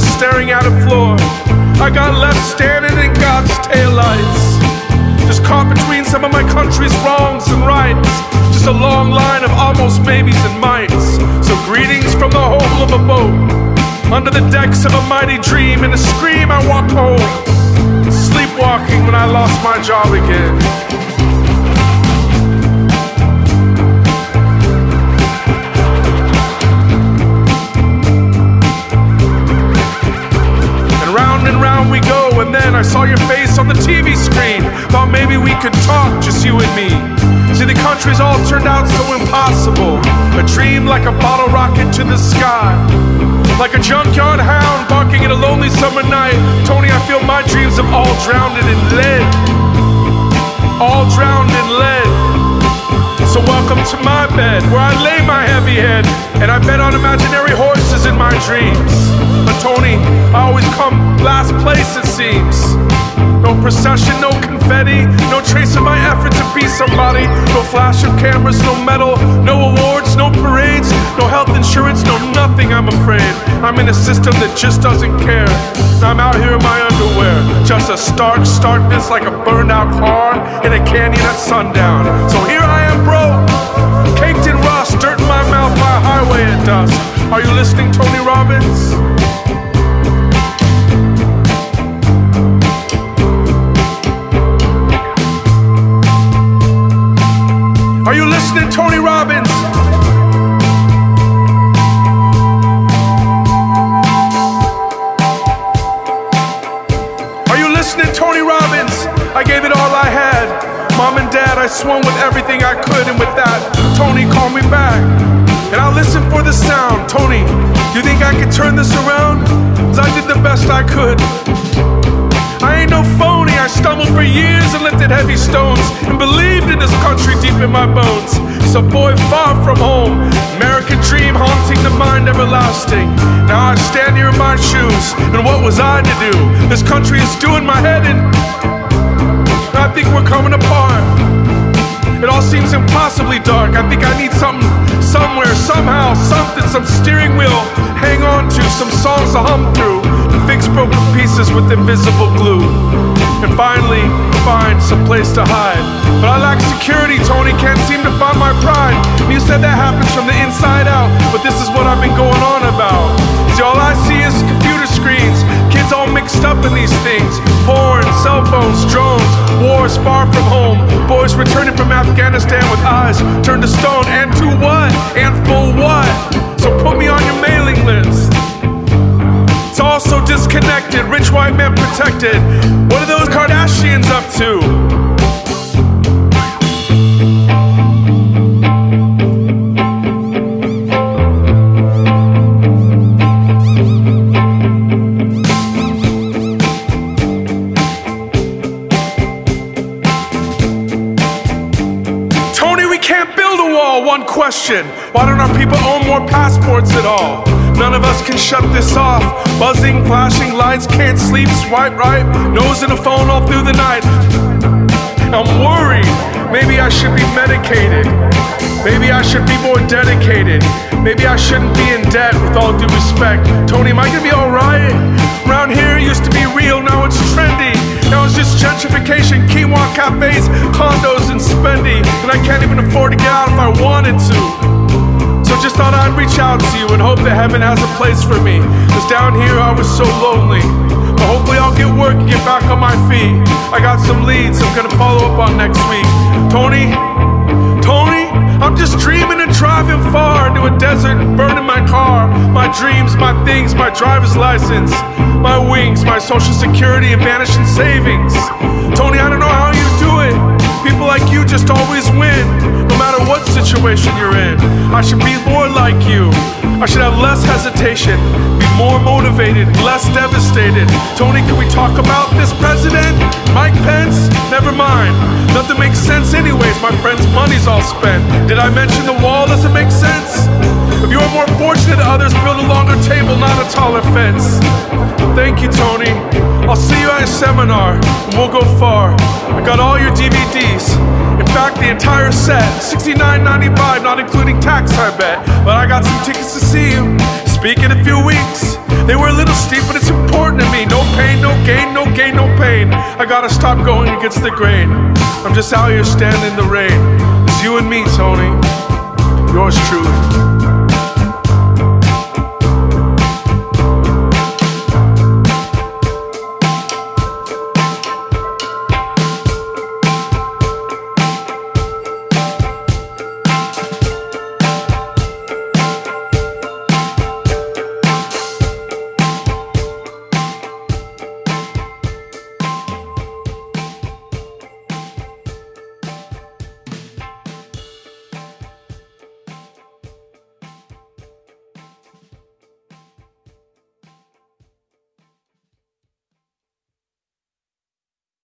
staring at a floor. I got left standing in God's taillights. Just caught between some of my country's wrongs and rights. Just a long line of almost maybes and mites. So greetings from the hole of a boat. Under the decks of a mighty dream. In a scream, I walked home. Sleepwalking when I lost my job again. Me. See, the country's all turned out so impossible. A dream like a bottle rocket to the sky. Like a junkyard hound barking in a lonely summer night. Tony, I feel my dreams have all drowned in lead. All drowned in lead. So welcome to my bed, where I lay my heavy head, and I bet on imaginary horses in my dreams. But Tony, I always come last place it seems. No procession, no confetti, no trace of my effort to be somebody. No flash of cameras, no medal, no awards, no parades, no health insurance, no nothing, I'm afraid. I'm in a system that just doesn't care. I'm out here in my underwear, just a stark starkness like a burned out car in a canyon at sundown. So here I am, broke, caked in rust, dirt in my mouth by a highway at dusk. Are you listening, Tony Robbins? Listening, Tony Robbins? Are you listening, Tony Robbins? I gave it all I had. Mom and dad, I swung with everything I could, and with that, Tony called me back. And I'll listen for the sound. Tony, do you think I could turn this around? Cause I did the best I could. Lifted heavy stones and believed in this country deep in my bones. So, boy, far from home, American dream haunting the mind everlasting. Now I stand here in my shoes, and what was I to do? This country is doing my head in. I think we're coming apart. It all seems impossibly dark. I think I need something somewhere, somehow, something, some steering wheel hang on to, some songs to hum through, fix broken pieces with invisible glue. And finally, find some place to hide. But I lack security, Tony, can't seem to find my pride. You said that happens from the inside out, but this is what I've been going on about. See, all I see is computer screens, kids all mixed up in these things porn, cell phones, drones, wars far from home, boys returning from Afghanistan with eyes turned to stone. And to what? And for what? So put me on your mailing list. It's all so disconnected, rich white men protected. What are those Kardashians up to? Question Why don't our people own more passports at all? None of us can shut this off. Buzzing, flashing lights, can't sleep, swipe right, nose in a phone all through the night. I'm worried. Maybe I should be medicated. Maybe I should be more dedicated. Maybe I shouldn't be in debt with all due respect. Tony, am I gonna be alright? Around here it used to be real, now it's trendy. Now it's just gentrification, quinoa cafes, condos, and spendy. And I can't even afford to get out if I wanted to. So just thought I'd reach out to you and hope that heaven has a place for me. Cause down here I was so lonely. But hopefully I'll get work and get back on my feet. I got some leads I'm gonna follow up on next week. Tony, Tony, I'm just dreaming and driving far into a desert and burning my car. My dreams, my things, my driver's license, my wings, my social security and vanishing savings. Tony, I don't know how you do it. People like you just always win, no matter what situation you're in. I should be you. I should have less hesitation, be more motivated, less devastated. Tony, can we talk about this president? Mike Pence? Never mind. Nothing makes sense, anyways. My friend's money's all spent. Did I mention the wall doesn't make sense? If you are more fortunate, others build a longer table, not a taller fence. Thank you, Tony. I'll see you at a seminar, and we'll go far. I got all your DVDs. The entire set, $69.95, not including tax, I bet. But I got some tickets to see you. Speak in a few weeks. They were a little steep, but it's important to me. No pain, no gain, no gain, no pain. I gotta stop going against the grain. I'm just out here standing in the rain. It's you and me, Tony. Yours truly.